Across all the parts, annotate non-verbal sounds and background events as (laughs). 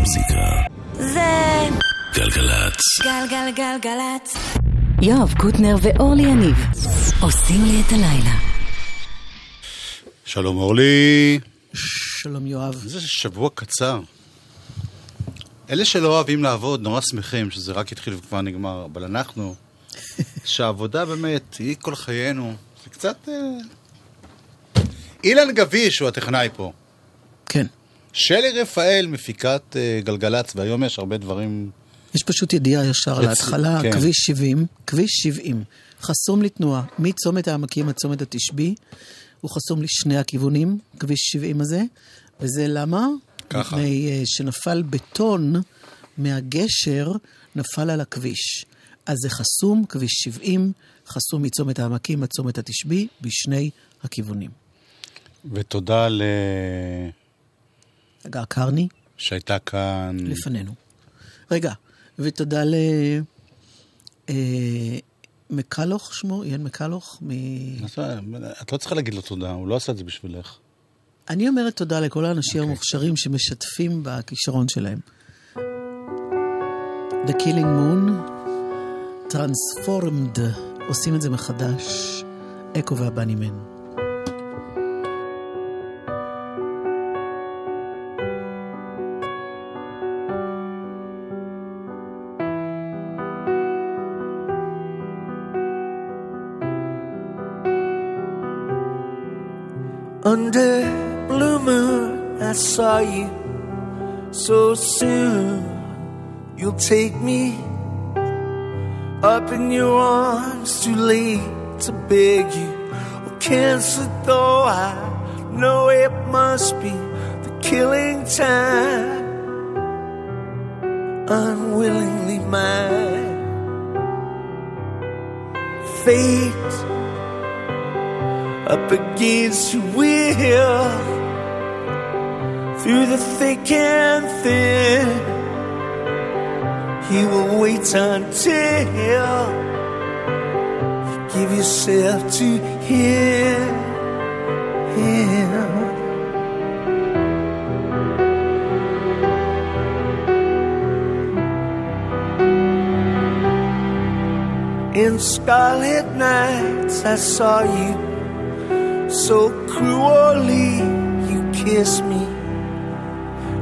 המוזיקה. זה גלגלצ. גלגלגלגלצ. יואב קוטנר ואורלי יניב עושים לי את הלילה. שלום אורלי, שלום יואב. זה שבוע קצר. אלה שלא אוהבים לעבוד נורא שמחים שזה רק התחיל וכבר נגמר, אבל אנחנו, (laughs) שהעבודה באמת היא כל חיינו, זה קצת... אה, אילן גביש הוא הטכנאי פה. כן. שלי רפאל מפיקת אה, גלגלצ, והיום יש הרבה דברים... יש פשוט ידיעה ישר להתחלה, כן. כביש 70, כביש 70, חסום לתנועה, מצומת העמקים עד צומת התשבי, הוא חסום לשני הכיוונים, כביש 70 הזה, וזה למה? ככה. מפני אה, שנפל בטון מהגשר, נפל על הכביש. אז זה חסום, כביש 70, חסום מצומת העמקים עד צומת התשבי, בשני הכיוונים. ותודה ל... הגר קרני, שהייתה כאן... לפנינו. רגע, ותודה ל... אה, מקלוך שמו, יען מקלוך, מ... את לא צריכה להגיד לו תודה, הוא לא עשה את זה בשבילך. אני אומרת תודה לכל האנשים המוכשרים שמשתפים בכישרון שלהם. The Killing Moon, Transformed, עושים את זה מחדש, אקו והבנימן. Under blue moon, I saw you so soon. You'll take me up in your arms, too late to beg you. Oh, cancer, though I know it must be the killing time. Unwillingly mine. Fate up against your will through the thick and thin. He will wait until you give yourself to him. him. In scarlet nights, I saw you so cruelly you kiss me.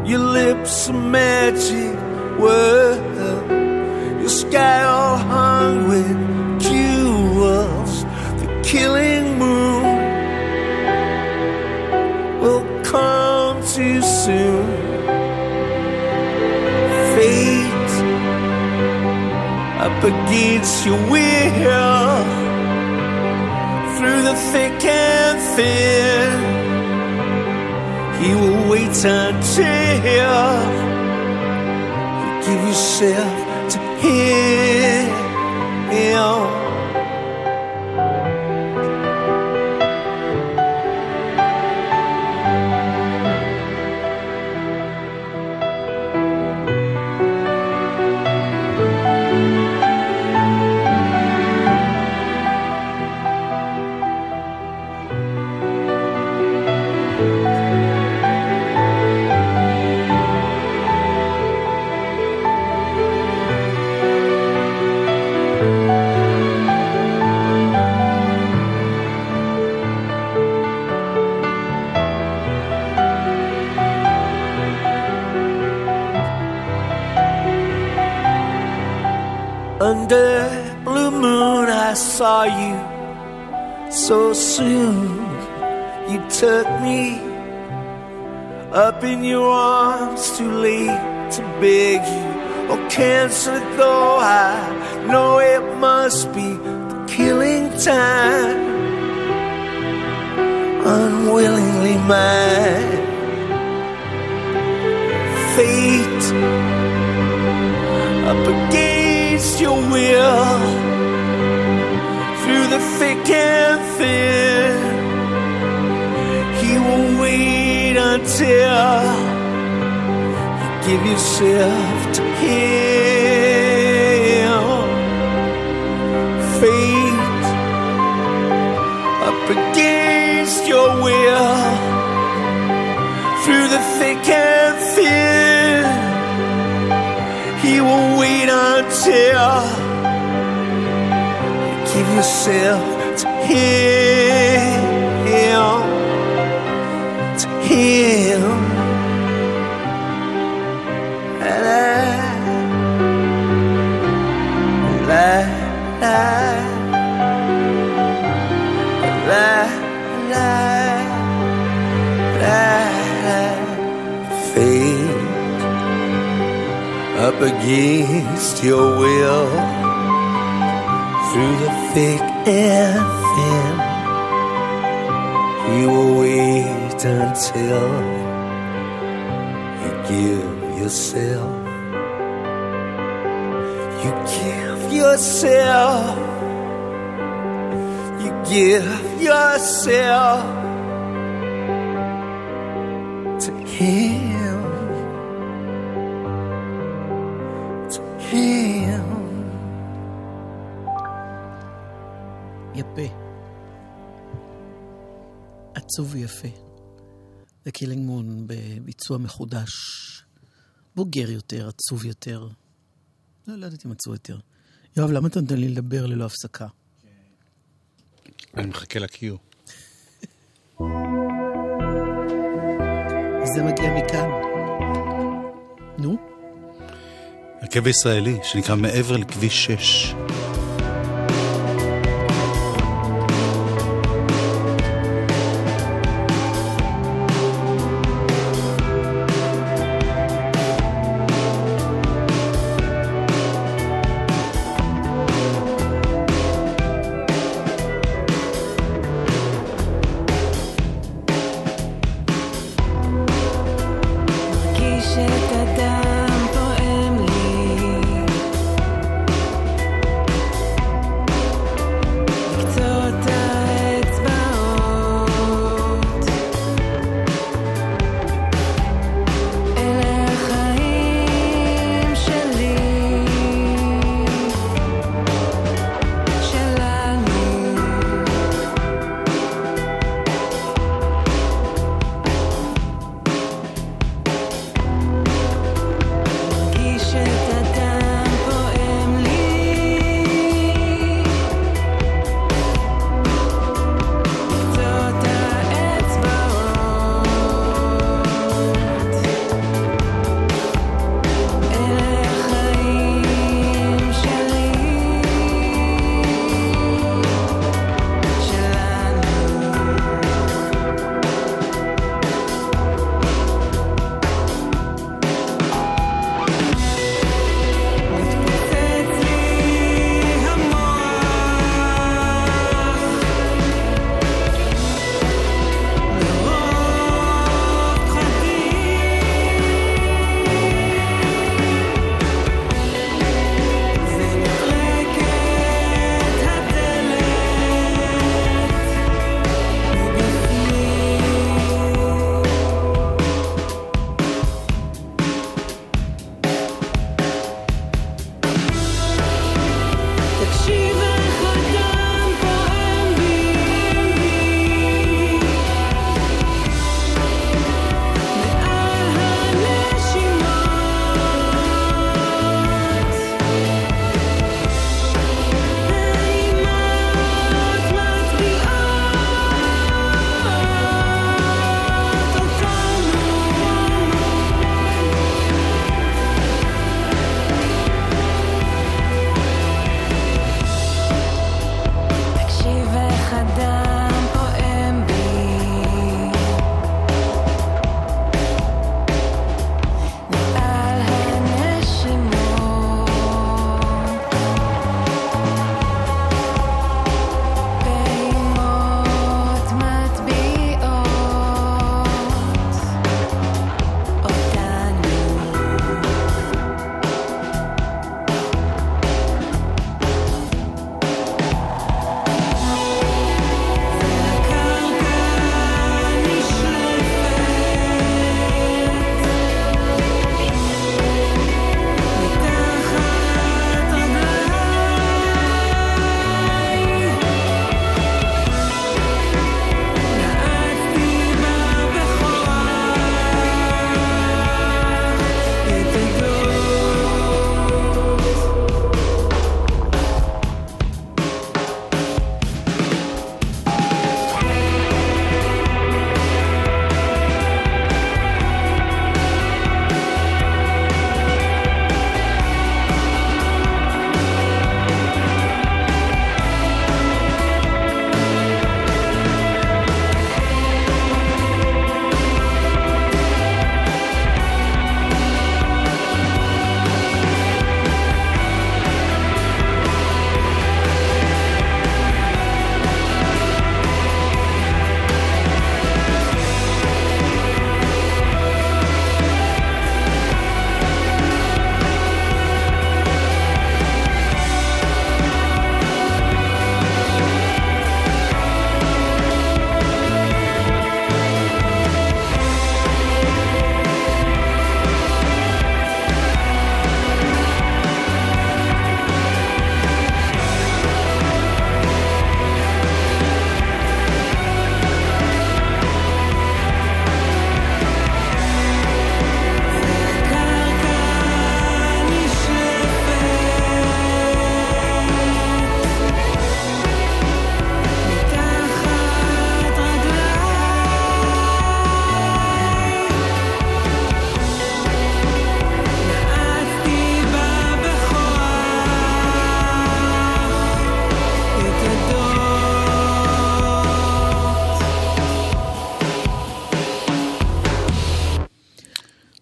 Your lips a magic world. Your sky all hung with jewels. The killing moon will come too soon. Fate up against your will through the thick and thin. He will wait until you give yourself to him. Saw you so soon. You took me up in your arms, too late to beg you. Oh, it. though I know it must be the killing time. Unwillingly mine. Fate up against your will until you give yourself to him. Fate up against your will through the thick and thin. He will wait until give yourself to Him, Him. And I, la, la, la, la, la, fate up against your will through the thick and thin. You wait until you give yourself. You give yourself. You give yourself to Him. To Him. יפה. עצוב ויפה. זה קילינג מון בביצוע מחודש. בוגר יותר, עצוב יותר. לא, לא יודעת אם עצוב יותר. יואב, למה אתה נותן לי לדבר ללא הפסקה? אני מחכה ל-Q. זה מגיע מכאן. נו, הרכב ישראלי, שנקרא מעבר לכביש 6.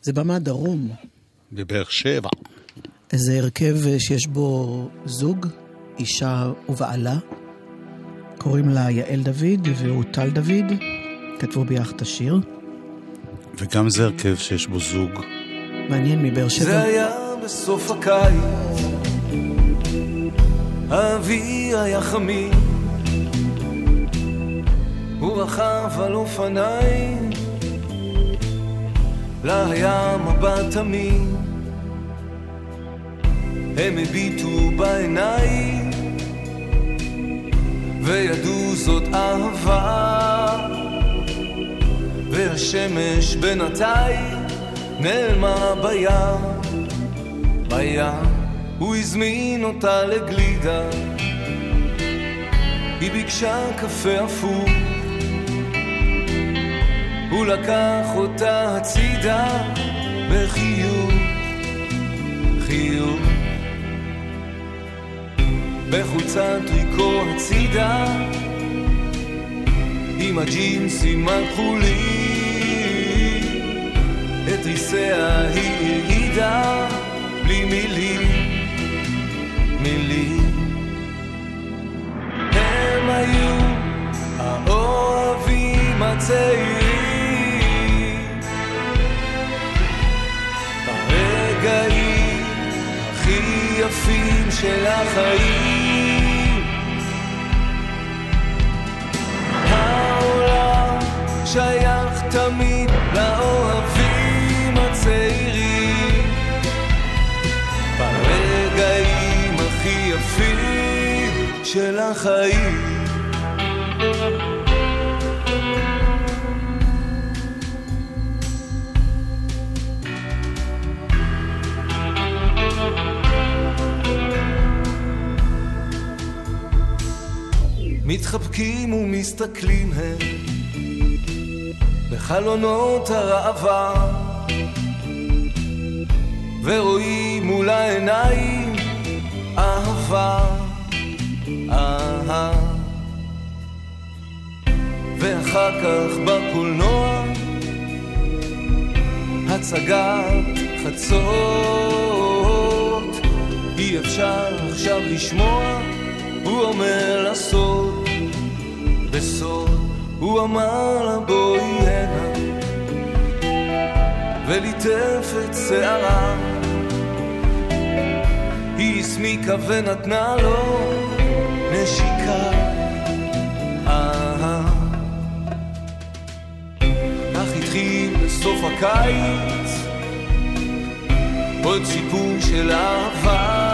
זה בא מהדרום. בבאר שבע. איזה הרכב אה, שיש בו זוג, אישה ובעלה. קוראים לה יעל דוד והוא טל דוד. כתבו ביחד את השיר. וגם זה הרכב שיש בו זוג. מעניין, מבאר זה שבע. היה בסוף הקיץ, האוויר היה חמים, הוא רכב על אופניים, היה מבט תמים, הם הביטו בעיניים, וידעו זאת אהבה, והשמש בינתיים נעלמה בים, בים, הוא הזמין אותה לגלידה, היא ביקשה קפה הפוך, הוא לקח אותה הצידה בחיוך, חיוך, בחולצת טריקו הצידה, עם הג'ינסים הכחולים. את ריסיה היא הרעידה בלי מילים, מילים. הם היו האוהבים הצעירים, החיים. העולם שייך תמיד לאוהבים הצעירים ברגעים הכי יפים של החיים מתחבקים ומסתכלים הם בחלונות הראווה ורואים מול העיניים אהבה, אהה. ואחר כך בקולנוע הצגת חצות. אי אפשר עכשיו לשמוע הוא אומר לסוד בסוד הוא אמר לה בואי הנה וליטף את שערה. היא הסמיקה ונתנה לו נשיקה. אהה. כך התחיל בסוף הקיץ עוד סיפור של אהבה.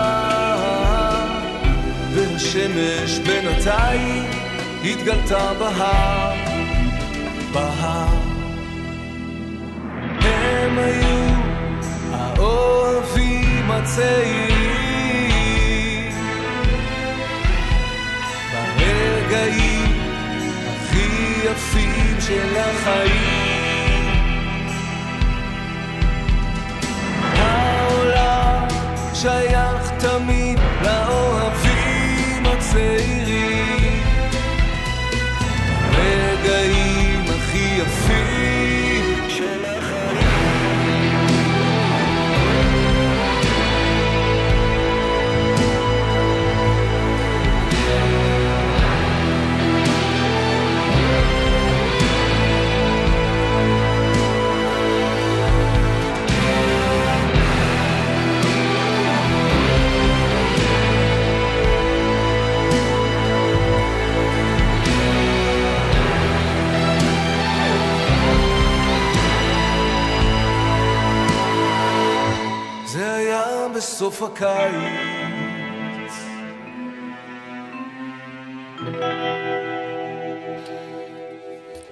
והשמש בינתיים התגלתה בהר, בהר. הם היו האוהבים הצעירים ברגעים הכי יפים של החיים. העולם שייך בסוף הקיץ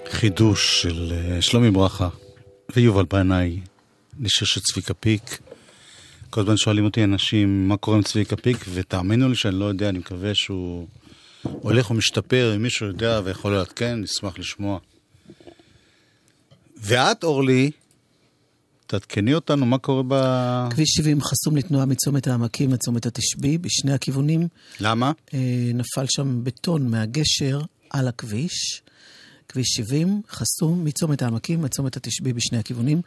חידוש של אה, שלומי ברכה ויובל בנאי, לשיר של צביקה פיק. כל הזמן שואלים אותי אנשים מה קורה עם צביקה פיק, ותאמינו לי שאני לא יודע, אני מקווה שהוא הולך ומשתפר, אם מישהו יודע ויכול לעדכן, נשמח לשמוע. ואת, אורלי, תעדכני אותנו מה קורה ב... כביש 70 חסום לתנועה מצומת העמקים לצומת התשבי, בשני הכיוונים. למה? אה, נפל שם בטון מהגשר על הכביש. כביש 70 חסום מצומת העמקים לצומת התשבי בשני הכיוונים.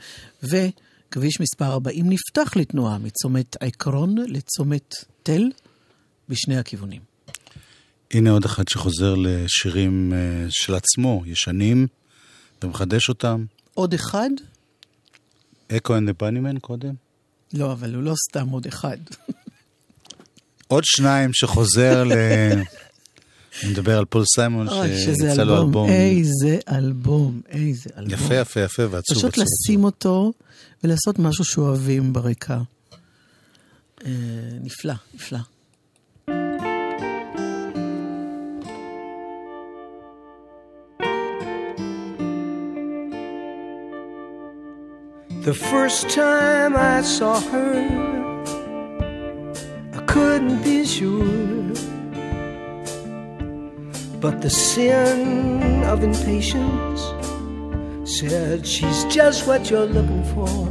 כביש מספר 40 נפתח לתנועה מצומת עקרון לצומת תל בשני הכיוונים. הנה עוד אחד שחוזר לשירים אה, של עצמו, ישנים, ומחדש אותם. עוד אחד? Echo and the Bunnymen קודם. לא, אבל הוא לא סתם עוד אחד. עוד שניים שחוזר ל... אני מדבר על פול סיימון, שיצא לו אלבום. איזה אלבום, איזה אלבום. יפה, יפה, יפה, ועצוב. פשוט עצוב, לשים אותו ולעשות משהו שאוהבים ברקע. אה, נפלא, נפלא. The first time I saw her, I couldn't be sure. But the sin of impatience said she's just what you're looking for.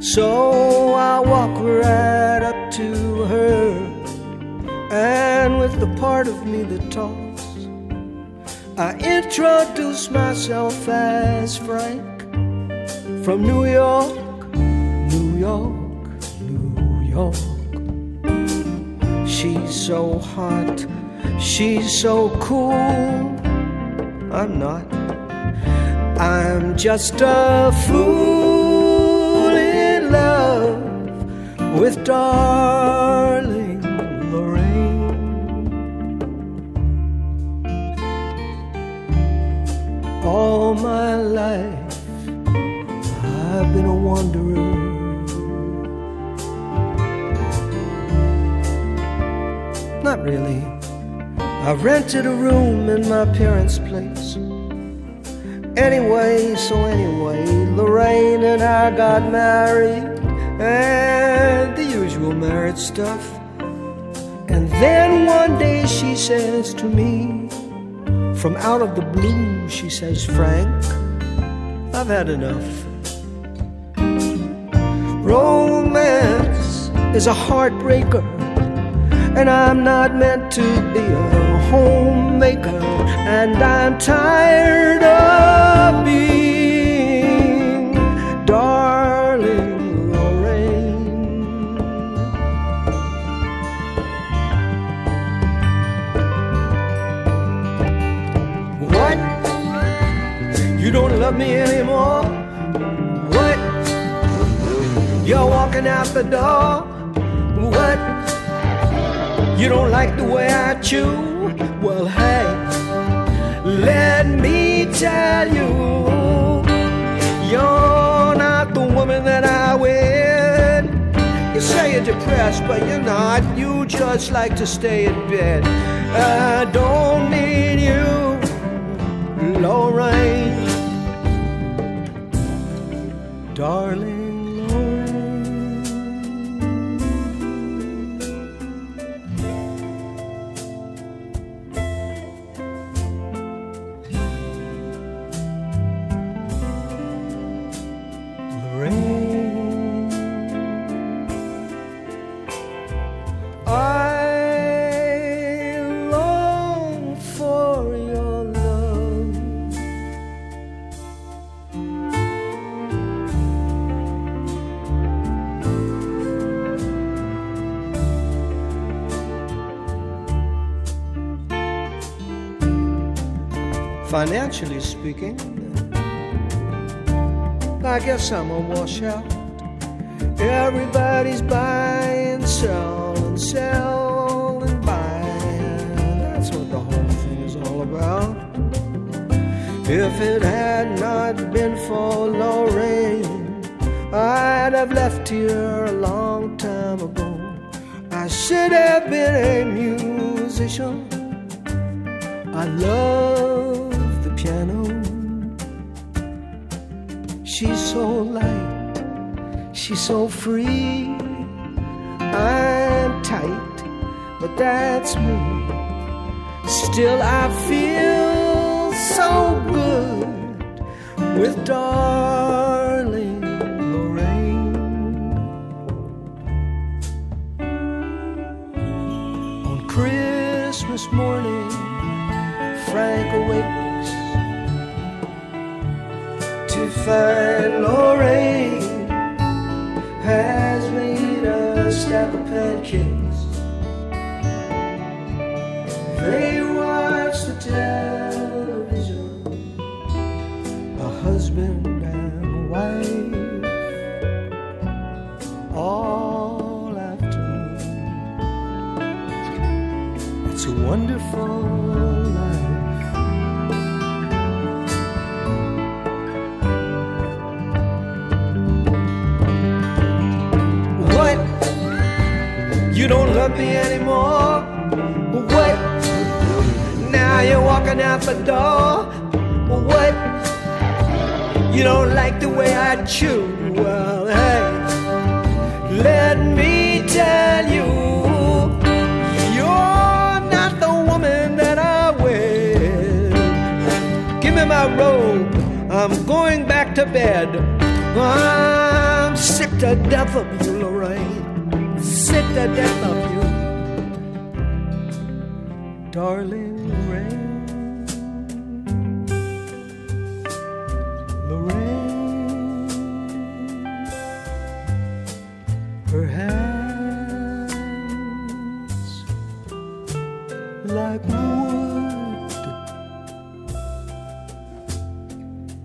So I walk right up to her, and with the part of me that talks, I introduce myself as Frank from New York, New York, New York. She's so hot, she's so cool. I'm not. I'm just a fool in love with darling Lorraine. All my life I've been a wanderer. Not really. I rented a room in my parents' place. Anyway, so anyway, Lorraine and I got married, and the usual marriage stuff. And then one day she says to me, from out of the blue, she says, Frank, I've had enough. Romance is a heartbreaker, and I'm not meant to be a homemaker, and I'm tired of being darling Lorraine. What? You don't love me anymore? You're walking out the door. What? You don't like the way I chew? Well, hey, let me tell you, you're not the woman that I wed. You say you're depressed, but you're not. You just like to stay in bed. I don't need you, Lorraine, darling Financially speaking, I guess I'm a washout. Everybody's buying, selling, selling, buying. That's what the whole thing is all about. If it had not been for Lorraine, I'd have left here a long time ago. I should have been a musician. I love so light, she's so free. I'm tight, but that's me. Still, I feel so good with darling Lorraine. On Christmas morning, Frank awakes to find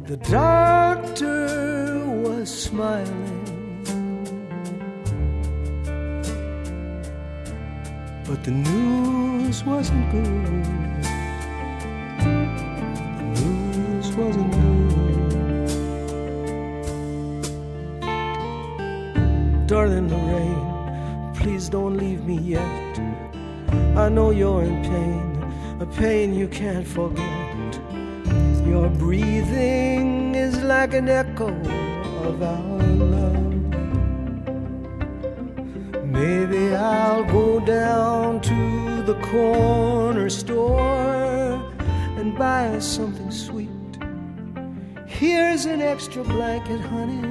The doctor was smiling, but the news wasn't good. The news wasn't good. Darling Lorraine, please don't leave me yet. I know you're in pain, a pain you can't forget. Your breathing is like an echo of our love. Maybe I'll go down to the corner store and buy us something sweet. Here's an extra blanket, honey,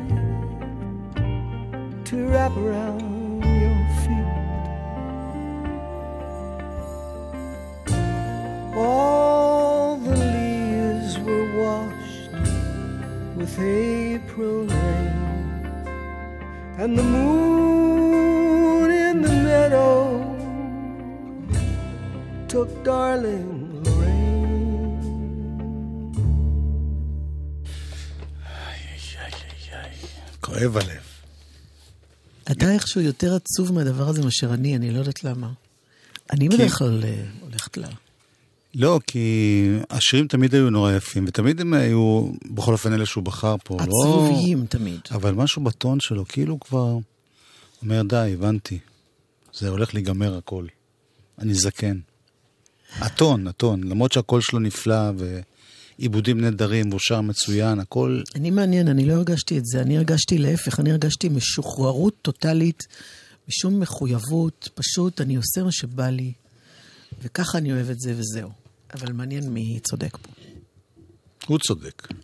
to wrap around with April rain, and the moon in the meadow took darling Lorraine. כואב הלב. אתה איכשהו יותר עצוב מהדבר הזה מאשר אני, אני לא יודעת למה. אני בדרך כלל אה, הולכת ל... לא, כי השירים תמיד היו נורא יפים, ותמיד הם היו, בכל אופן אלה שהוא בחר פה, לא... עצבוביים תמיד. אבל משהו בטון שלו, כאילו כבר אומר, די, הבנתי. זה הולך להיגמר הכל. אני זקן. הטון, הטון, למרות שהקול שלו נפלא, ועיבודים נהדרים, והוא שר מצוין, הכל... אני מעניין, אני לא הרגשתי את זה, אני הרגשתי להפך, אני הרגשתי משוחררות טוטאלית, משום מחויבות, פשוט אני עושה מה שבא לי, וככה אני אוהב את זה וזהו. אבל מעניין מי צודק פה. הוא צודק. (laughs)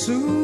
Soothe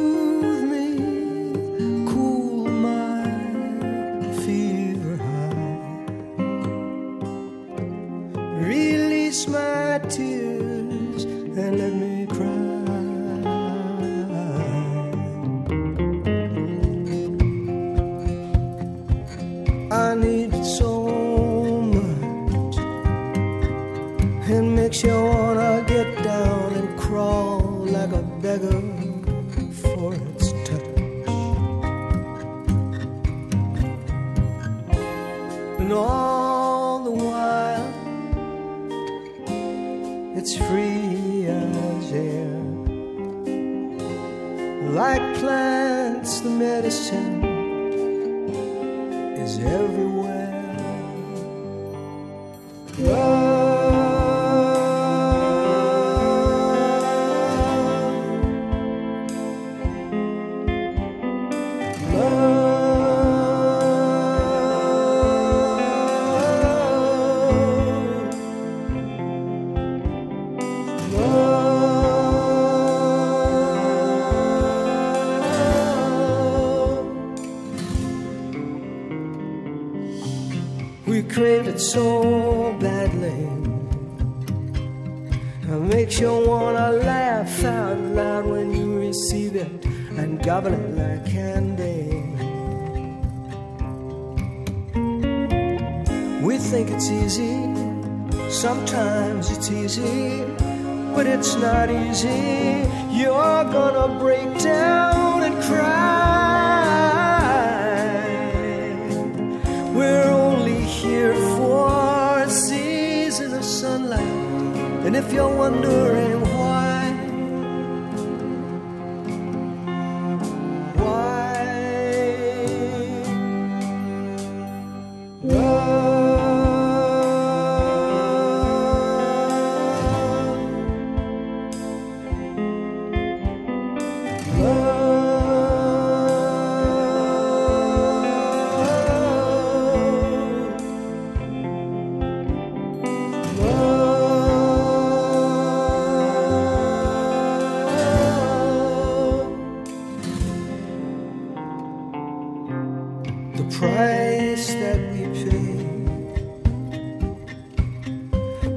The price that we pay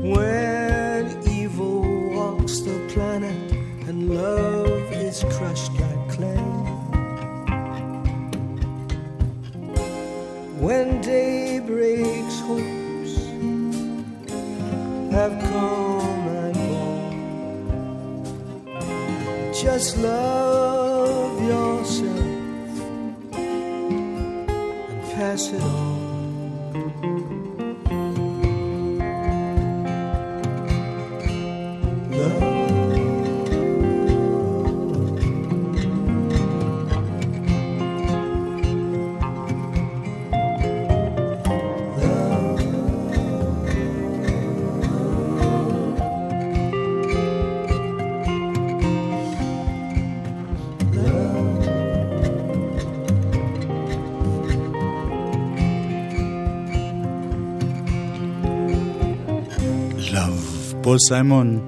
when evil walks the planet and love is crushed like clay. When day breaks, hopes have come and gone. Just love pass it. פול סיימון,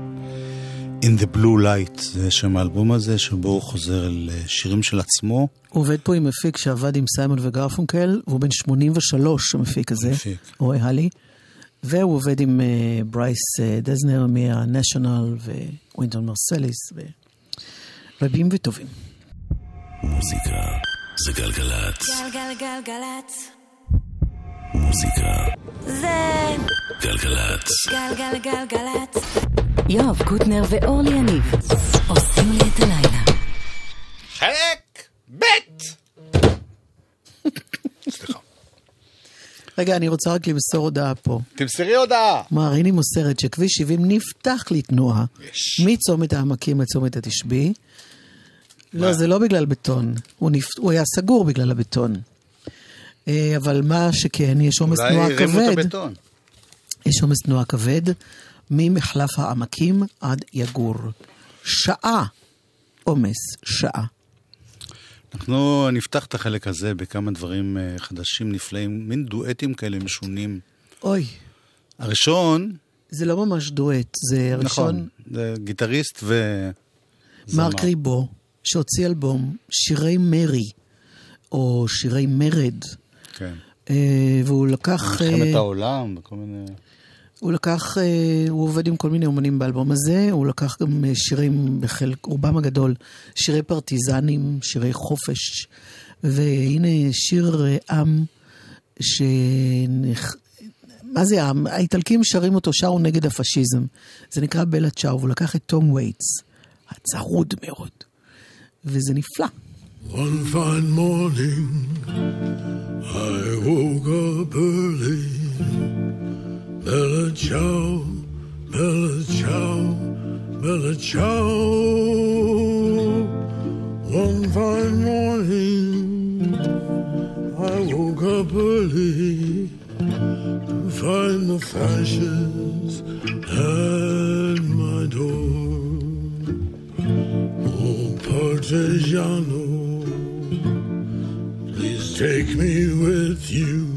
In the Blue Light, זה שם האלבום הזה, שבו הוא חוזר אל אה, שירים של עצמו. הוא עובד פה עם מפיק שעבד עם סיימון וגרפונקל, והוא בן 83, המפיק הזה, מפיק. רועי הלי. והוא עובד עם אה, ברייס אה, דזנר מה National ווינטון מרסליס ורבים וטובים. מוזיקה זה גלגלצ. גלגלגלגלצ. מוזיקה זה גלגלצ. גלגלגלגלצ. יואב קוטנר ואורלי יניב עושים לי את הלילה. חלק ב' סליחה. רגע, אני רוצה רק למסור הודעה פה. תמסרי הודעה. מעריני מוסרת שכביש 70 נפתח לתנועה יש. מצומת העמקים לצומת התשבי. לא, זה לא בגלל בטון. הוא, נפ... הוא היה סגור בגלל הבטון. אה, אבל מה שכן, יש עומס תנועה אולי הרימו את כבד. הבטון. יש עומס תנועה כבד ממחלף העמקים עד יגור. שעה עומס, שעה. אנחנו נפתח את החלק הזה בכמה דברים אה, חדשים נפלאים, מין דואטים כאלה משונים. אוי, הראשון, זה לא ממש דואט, זה נכון, ראשון זה גיטריסט ו... מרק. ריבו, שהוציא אלבום שירי מרי, או שירי מרד, כן. אה, והוא לקח... מלחמת אה, העולם וכל מיני... הוא לקח, אה, הוא עובד עם כל מיני אומנים באלבום הזה, הוא לקח גם שירים בחלק, רובם הגדול, שירי פרטיזנים, שירי חופש, והנה שיר עם ש... מה זה עם? האיטלקים שרים אותו, שרו נגד הפשיזם. זה נקרא בלה צ'או, והוא לקח את תום וייטס, הצרוד מאוד, וזה נפלא. One fine morning, I woke up early. Bella ciao, bella ciao, bella ciao. One fine morning, I woke up early to find the fashions at my door. Oh, Partigiano, take me with you.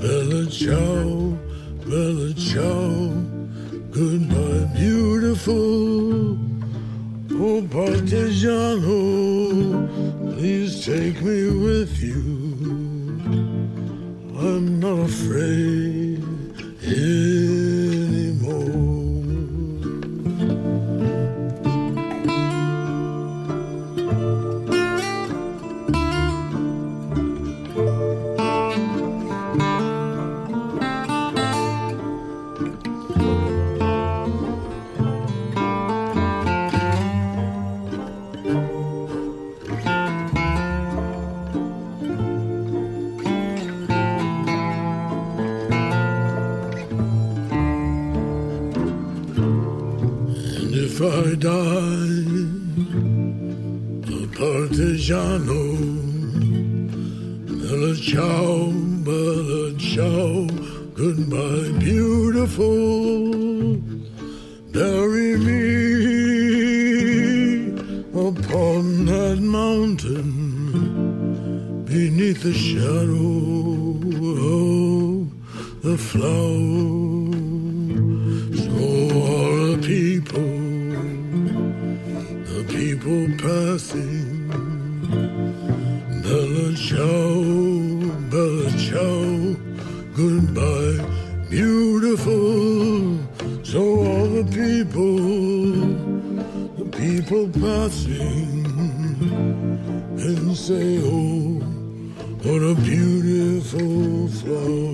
Bella ciao, bella ciao, goodbye, beautiful. Oh, Partigiano, please take me with you. I'm not afraid people passing, Bella ciao, Bella ciao, goodbye, beautiful. So all the people, the people passing, and say, oh, what a beautiful flower.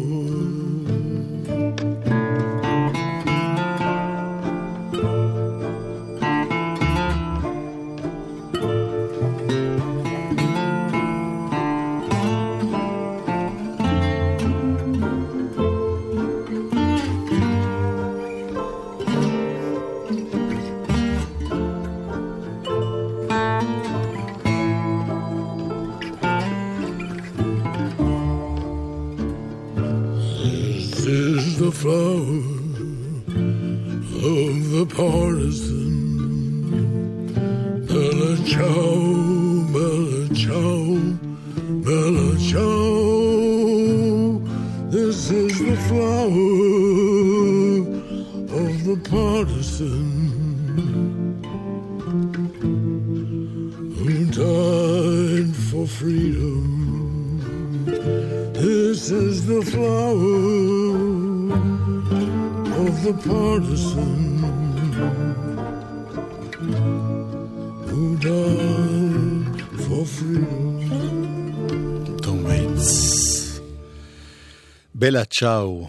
צ'או.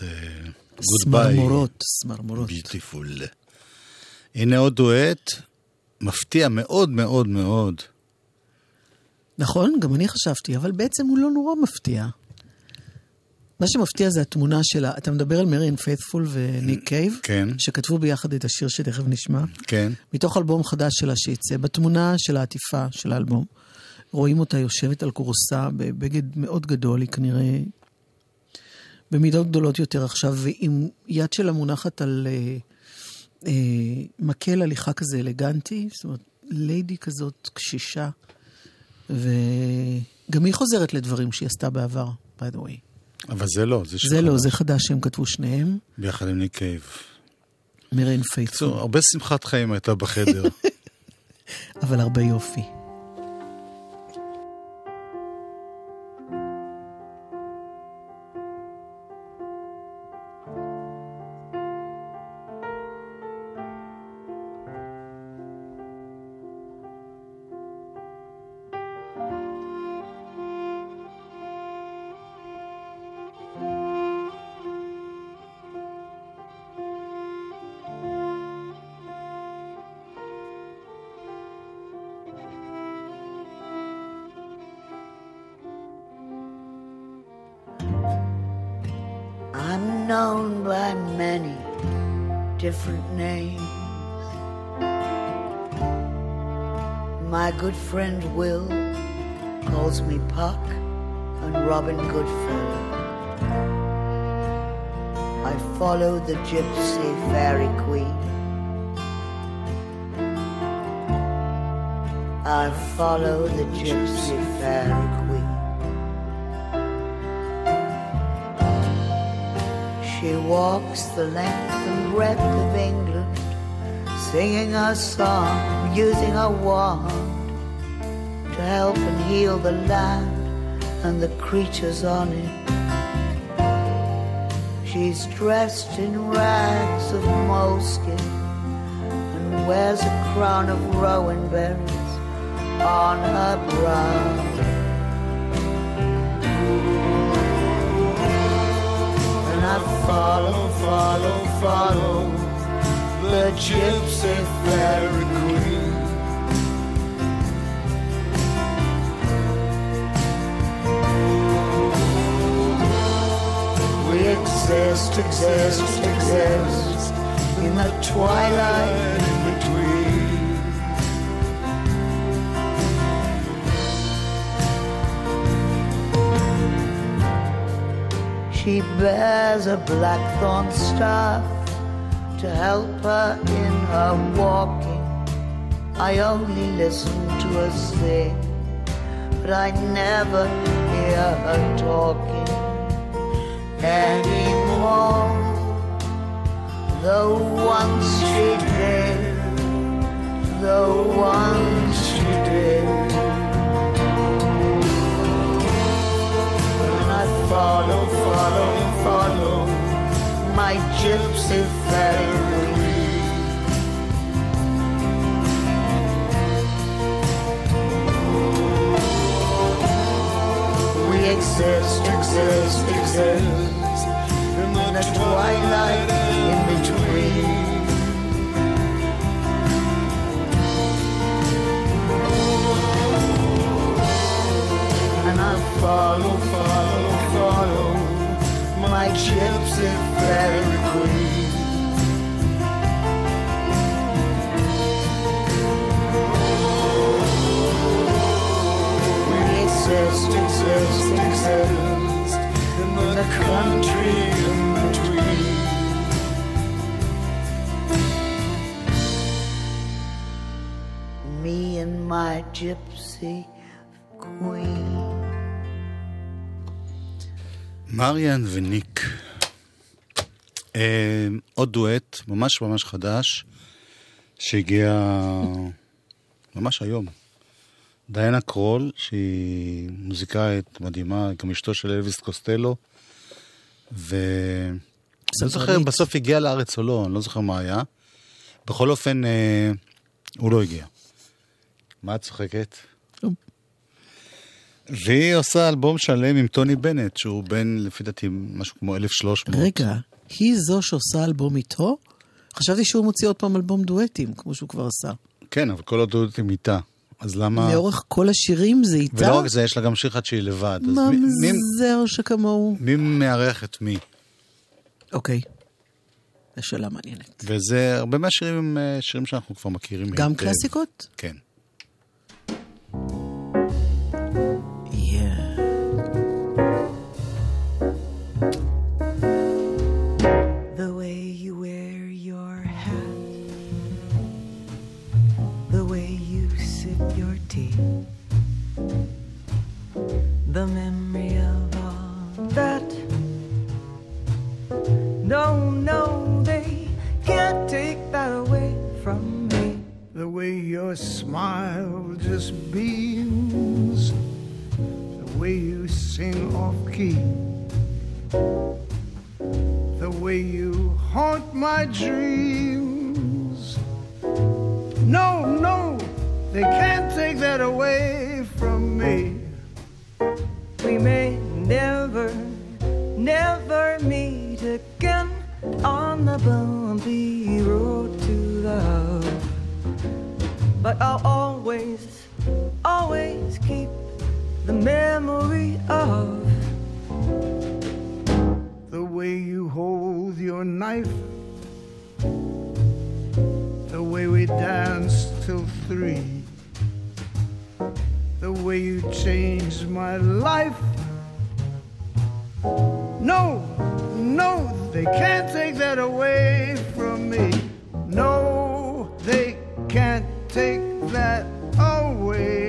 זה goodbye. סמרמורות, סמרמורות. Beautiful. הנה עוד דואט, מפתיע מאוד מאוד מאוד. נכון, גם אני חשבתי, אבל בעצם הוא לא נורא מפתיע. מה שמפתיע זה התמונה שלה, אתה מדבר על מריאן פייתפול וניק קייב, כן. שכתבו ביחד את השיר שתכף נשמע, כן. מתוך אלבום חדש שלה שיצא. בתמונה של העטיפה של האלבום, רואים אותה יושבת על כורסה בבגד מאוד גדול, היא כנראה במידות גדולות יותר עכשיו, ועם יד שלה מונחת על אה, אה, מקל הליכה כזה אלגנטי, זאת אומרת, ליידי כזאת קשישה, וגם היא חוזרת לדברים שהיא עשתה בעבר, by the way. אבל זה לא, זה זה לא, זה חדש שהם כתבו שניהם, ביחד עם ניק קייב. מריאן פייתפול, בקיצור, הרבה שמחת חיים הייתה בחדר. (laughs) אבל הרבה יופי. Calls me Puck and Robin Goodfellow. I follow the gypsy fairy queen. I follow the gypsy fairy queen. She walks the length and breadth of England, singing a song, using a wand to help heal the land and the creatures on it. She's dressed in rags of moleskin and wears a crown of rowan berries on her brow. And I follow, follow, follow the gypsy fairy queen. Exist, exist, exist in the twilight in between. She bears a blackthorn staff to help her in her walking. I only listen to her sing, but I never hear her talking anymore. Though once she did, the ones she did. And I follow, follow, follow my gypsy fairy. We exist, exist, exist The twilight in between. And I follow, follow, follow my gypsy fairy queen. Exist, exist, exist in the country gypsy queen. מריאן וניק. אה, עוד דואט, ממש ממש חדש, שהגיע ממש היום. דיינה קרול, שהיא מוזיקאית מדהימה, גם אשתו של אלוויס קוסטלו, ו... לא זוכר אם בסוף הגיע לארץ או לא, אני לא זוכר מה היה. בכל אופן, אה, הוא לא הגיע. מה את צוחקת? כלום. והיא עושה אלבום שלם עם טוני בנט, שהוא בן, לפי דעתי, משהו כמו 1300. רגע, היא זו שעושה אלבום איתו? חשבתי שהוא מוציא עוד פעם אלבום דואטים, כמו שהוא כבר עשה. כן, אבל כל הדודות עם איתה. אז למה... לאורך כל השירים זה איתה? ולא רק זה, יש לה גם שיר אחד שהיא לבד. מי- ממזר שכמוהו? מי מארח את מי? אוקיי. זו שאלה מעניינת. וזה, הרבה מהשירים הם אה, שירים שאנחנו כבר מכירים גם. קלאסיקות? כן. Your smile just beams, the way you sing off key, the way you haunt my dreams. No, no, they can't take that away from me. We may never, never meet again on the bumpy road to love. But I'll always, always keep the memory of The way you hold your knife, the way we danced till three, the way you changed my life. No, no, they can't take that away from me. No, they can't take that away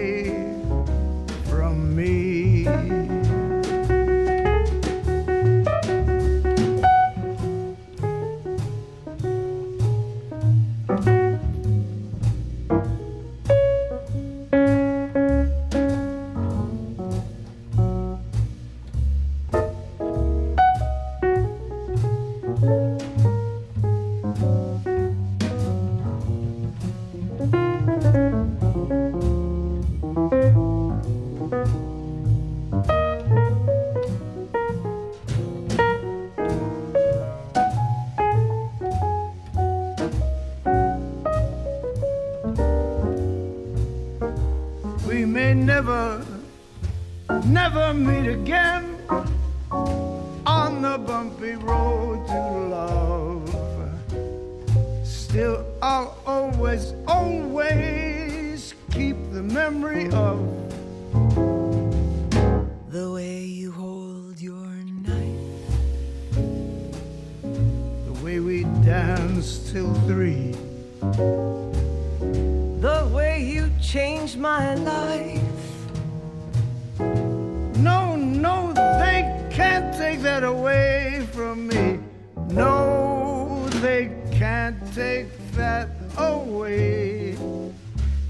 they can't take that away.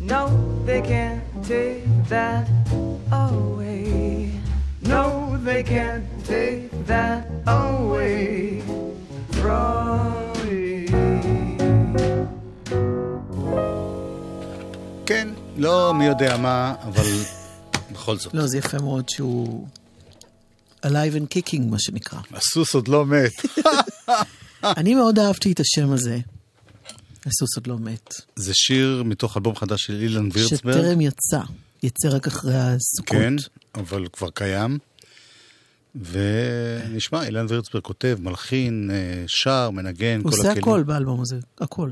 No, they can't take that away. No, they can't take that away from me. כן, לא מי יודע מה, אבל בכל זאת. לא, זה יפה מאוד שהוא alive and kicking, מה שנקרא. הסוס עוד לא מת. (laughs) אני מאוד אהבתי את השם הזה. הסוס עוד לא מת. זה שיר מתוך אלבום חדש של אילן וירצברג. שטרם יצא. יצא רק אחרי הסוכות. כן, אבל כבר קיים. ונשמע, אילן וירצברג כותב, מלחין, אה, שר, מנגן, הוא כל עושה הכלים. הכל באלבום הזה, הכל.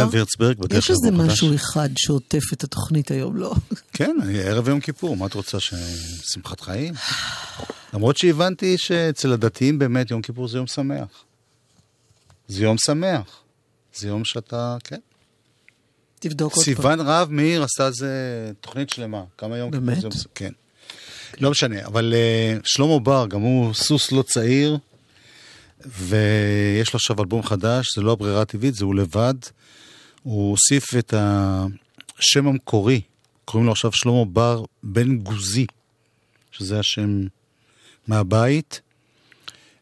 אילן וירצברג בדרך יש איזה משהו. אחד שעוטף את התוכנית היום, לא? כן, ערב יום כיפור, מה את רוצה, שמחת חיים? למרות שהבנתי שאצל הדתיים באמת יום כיפור זה יום שמח. זה יום שמח. זה יום שאתה, כן. תבדוק עוד פעם. סיוון רהב מאיר עשה על זה תוכנית שלמה. כמה יום באמת? כיפור זה יום ש- כן. לא משנה, אבל uh, שלמה בר, גם הוא סוס לא צעיר, ויש לו עכשיו אלבום חדש, זה לא הברירה הטבעית, זה הוא לבד. הוא הוסיף את השם המקורי, קוראים לו עכשיו שלמה בר בן גוזי, שזה השם מהבית,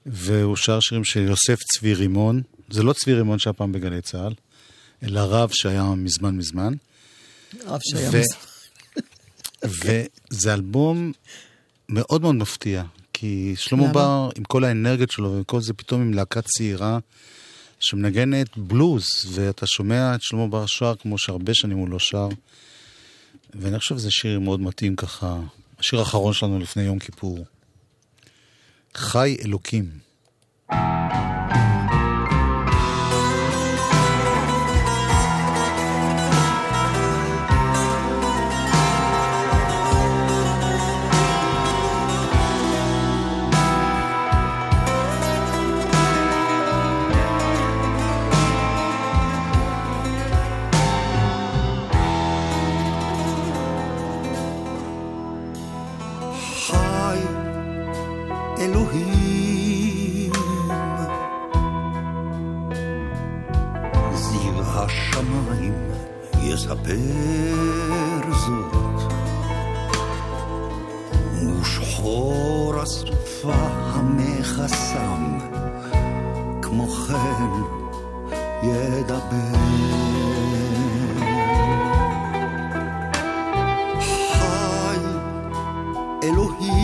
והוא שר שירים של יוסף צבי רימון. זה לא צבי רימון שהיה פעם בגלי צה"ל, אלא רב שהיה מזמן מזמן. רב שהיה ו- מס- (laughs) וזה אלבום מאוד מאוד מפתיע, כי שלמה למה? בר, עם כל האנרגיות שלו וכל זה, פתאום עם להקה צעירה שמנגנת בלוז, ואתה שומע את שלמה בר שר כמו שהרבה שנים הוא לא שר, ואני חושב שזה שיר מאוד מתאים ככה, השיר האחרון שלנו לפני יום כיפור. חי אלוקים. חי יספר זאת. ושחור הסופה המכסם כמו כן ידבר. חי אלוהים